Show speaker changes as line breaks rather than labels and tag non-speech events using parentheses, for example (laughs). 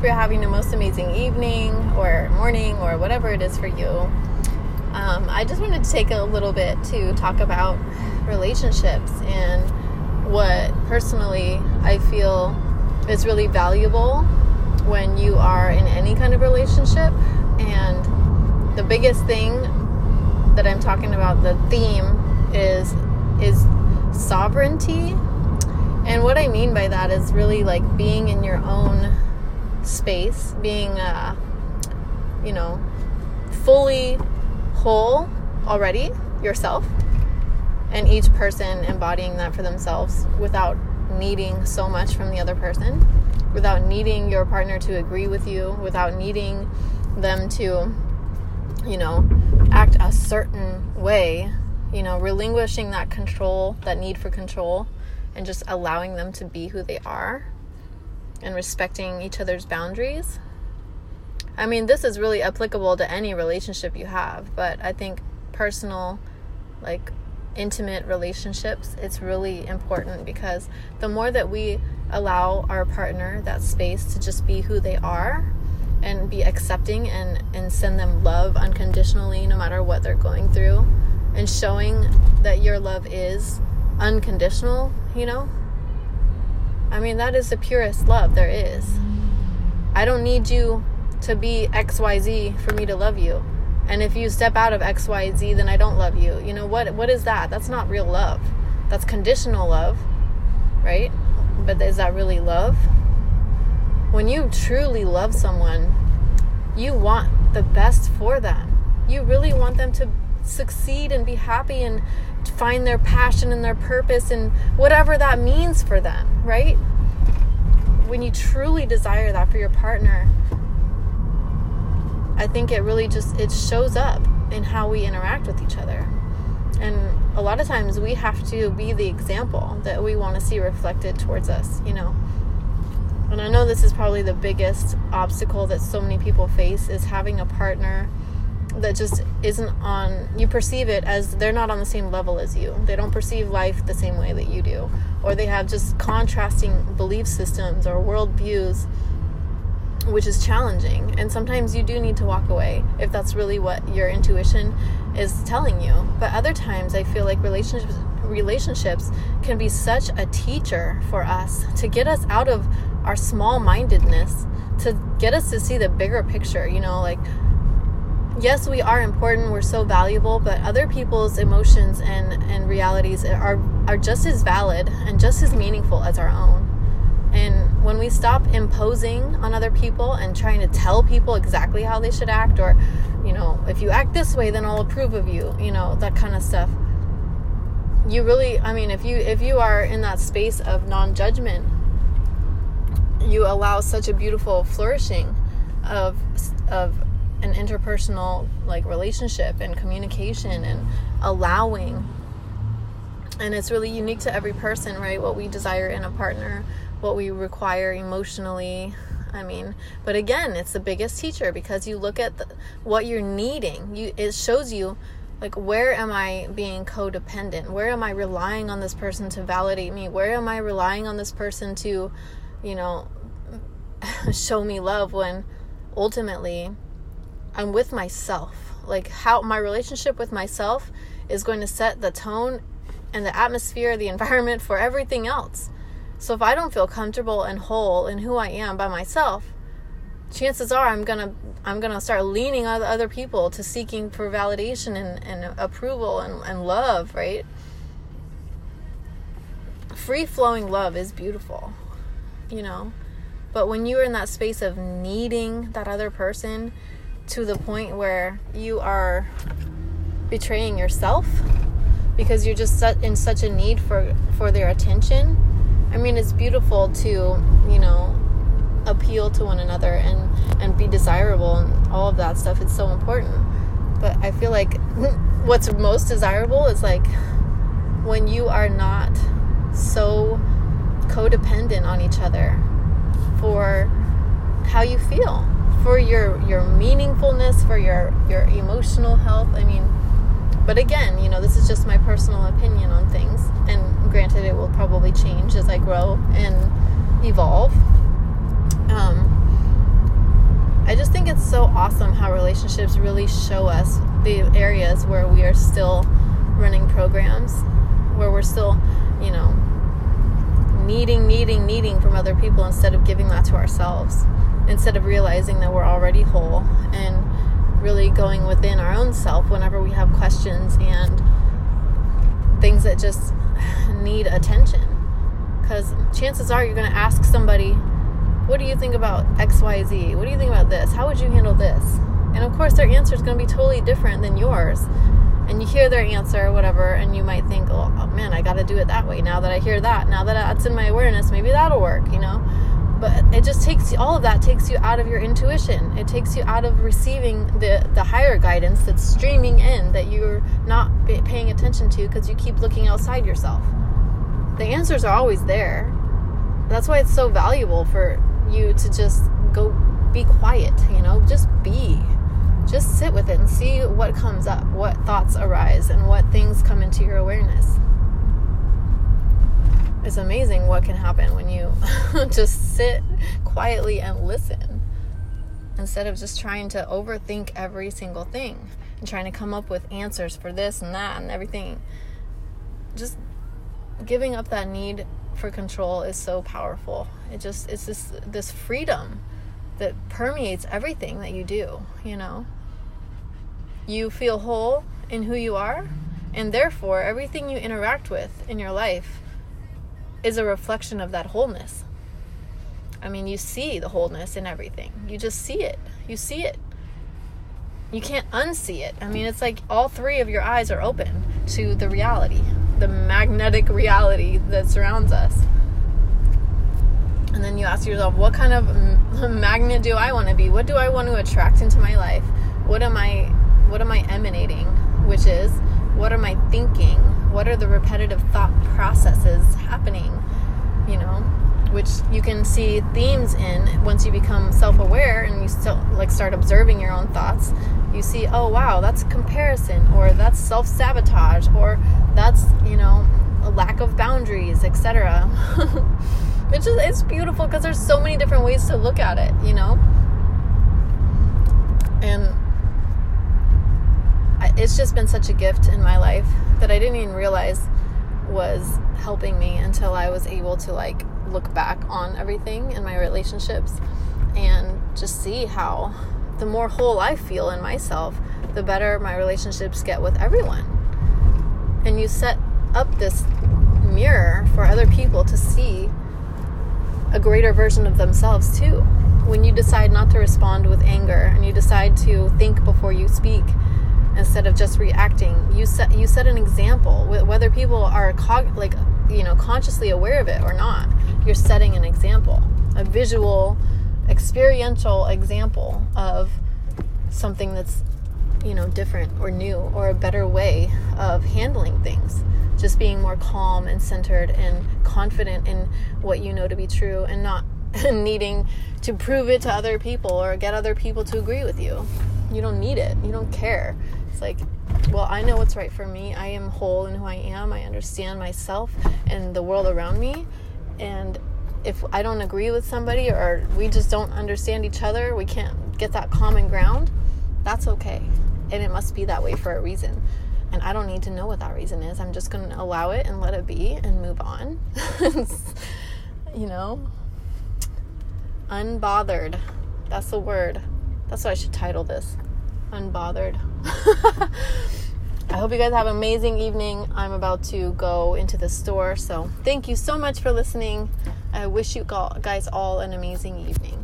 hope you're having the most amazing evening or morning or whatever it is for you. Um, I just wanted to take a little bit to talk about relationships and what personally I feel is really valuable when you are in any kind of relationship. And the biggest thing that I'm talking about, the theme is is sovereignty. And what I mean by that is really like being in your own space, being uh, you know, fully whole already yourself and each person embodying that for themselves without needing so much from the other person, without needing your partner to agree with you, without needing them to, you know, act a certain way, you know, relinquishing that control, that need for control, and just allowing them to be who they are and respecting each other's boundaries. I mean, this is really applicable to any relationship you have, but I think personal, like intimate relationships, it's really important because the more that we allow our partner that space to just be who they are and be accepting and, and send them love unconditionally no matter what they're going through and showing that your love is unconditional, you know? I mean, that is the purest love there is. I don't need you to be XYZ for me to love you. And if you step out of XYZ, then I don't love you. You know, what what is that? That's not real love. That's conditional love, right? But is that really love? When you truly love someone, you want the best for them. You really want them to succeed and be happy and find their passion and their purpose and whatever that means for them, right? When you truly desire that for your partner, I think it really just it shows up in how we interact with each other. And a lot of times we have to be the example that we want to see reflected towards us, you know. And I know this is probably the biggest obstacle that so many people face is having a partner that just isn't on you perceive it as they're not on the same level as you. They don't perceive life the same way that you do. Or they have just contrasting belief systems or world views which is challenging. And sometimes you do need to walk away if that's really what your intuition is telling you. But other times I feel like relationships relationships can be such a teacher for us to get us out of our small-mindedness, to get us to see the bigger picture, you know, like yes, we are important, we're so valuable, but other people's emotions and and realities are are just as valid and just as meaningful as our own. And when we stop imposing on other people and trying to tell people exactly how they should act, or, you know, if you act this way, then I'll approve of you, you know, that kind of stuff. You really, I mean, if you if you are in that space of non-judgment, you allow such a beautiful flourishing of of an interpersonal like relationship and communication and allowing and it's really unique to every person right what we desire in a partner what we require emotionally. I mean, but again, it's the biggest teacher because you look at the, what you're needing. You it shows you like where am I being codependent? Where am I relying on this person to validate me? Where am I relying on this person to, you know, (laughs) show me love when ultimately I'm with myself? Like how my relationship with myself is going to set the tone and the atmosphere, the (laughs) environment for everything else. So if I don't feel comfortable and whole in who I am by myself, chances are I'm gonna I'm gonna start leaning on other people to seeking for validation and, and approval and, and love, right? Free flowing love is beautiful, you know. But when you're in that space of needing that other person to the point where you are betraying yourself because you're just in such a need for for their attention I mean, it's beautiful to, you know, appeal to one another and and be desirable and all of that stuff. It's so important. But I feel like (laughs) what's most desirable is like when you are not so codependent on each other for how you feel, for your your meaningfulness, for your your emotional health. I mean, but again, you know, this is just my personal opinion on things. And granted, it will probably change as I grow and evolve. Um, I just think it's so awesome how relationships really show us the areas where we are still running programs, where we're still, you know, needing, needing, needing from other people instead of giving that to ourselves, instead of realizing that we're already whole and really going within our own self whenever we have questions and things that just need attention. Because chances are you're going to ask somebody, What do you think about XYZ? What do you think about this? How would you handle this? And of course, their answer is going to be totally different than yours. And you hear their answer, or whatever, and you might think, oh, man, I got to do it that way. Now that I hear that, now that that's in my awareness, maybe that'll work, you know? But it just takes you all of that takes you out of your intuition. It takes you out of receiving the the higher guidance that's streaming in that you're not paying attention to because you keep looking outside yourself. The answers are always there. That's why it's so valuable for you to just go be quiet you know? Just be. Just sit with it and see what comes up what thoughts arise and what things come into your awareness it's amazing what can happen when you (laughs) just sit quietly and listen instead of just trying to overthink every single thing and trying to come up with answers for this and that and everything. Just giving up that need for control is so powerful. It just it's this this freedom that permeates everything that you do, you know. You feel whole in who you are, and therefore everything you interact with in your life is a reflection of that wholeness. I mean, you see the wholeness in everything. You just see it. You see it. You can't unsee it. I mean, it's like all three of your eyes are open to the reality, the magnetic reality that surrounds us. And then you ask yourself, what kind of (laughs) magnet do I want to be? What do I want to attract into my life? What am I what am I emanating? Which is what am I thinking? What are the repetitive thought processes happening? You can see themes in once you become self-aware and you still like start observing your own thoughts. You see, oh wow, that's comparison, or that's self-sabotage, or that's you know a lack of boundaries, etc. (laughs) it's just it's beautiful because there's so many different ways to look at it, you know. And it's just been such a gift in my life that I didn't even realize was helping me until I was able to like look back on everything in my relationships and just see how the more whole I feel in myself, the better my relationships get with everyone. And you set up this mirror for other people to see a greater version of themselves too. When you decide not to respond with anger and you decide to think before you speak instead of just reacting you set you set an example whether people are cog- like you know consciously aware of it or not you're setting an example a visual experiential example of something that's you know different or new or a better way of handling things. Just being more calm and centered and confident in what you know to be true and not (laughs) needing to prove it to other people or get other people to agree with you. You don't need it. You don't care. It's like, well, I know what's right for me. I am whole in who I am. I understand myself and the world around me. And if I don't agree with somebody or we just don't understand each other, we can't get that common ground, that's okay. And it must be that way for a reason. And I don't need to know what that reason is. I'm just going to allow it and let it be and move on. (laughs) you know? Unbothered. That's the word. That's what I should title this unbothered. (laughs) I hope you guys have an amazing evening. I'm about to go into the store. So, thank you so much for listening. I wish you guys all an amazing evening.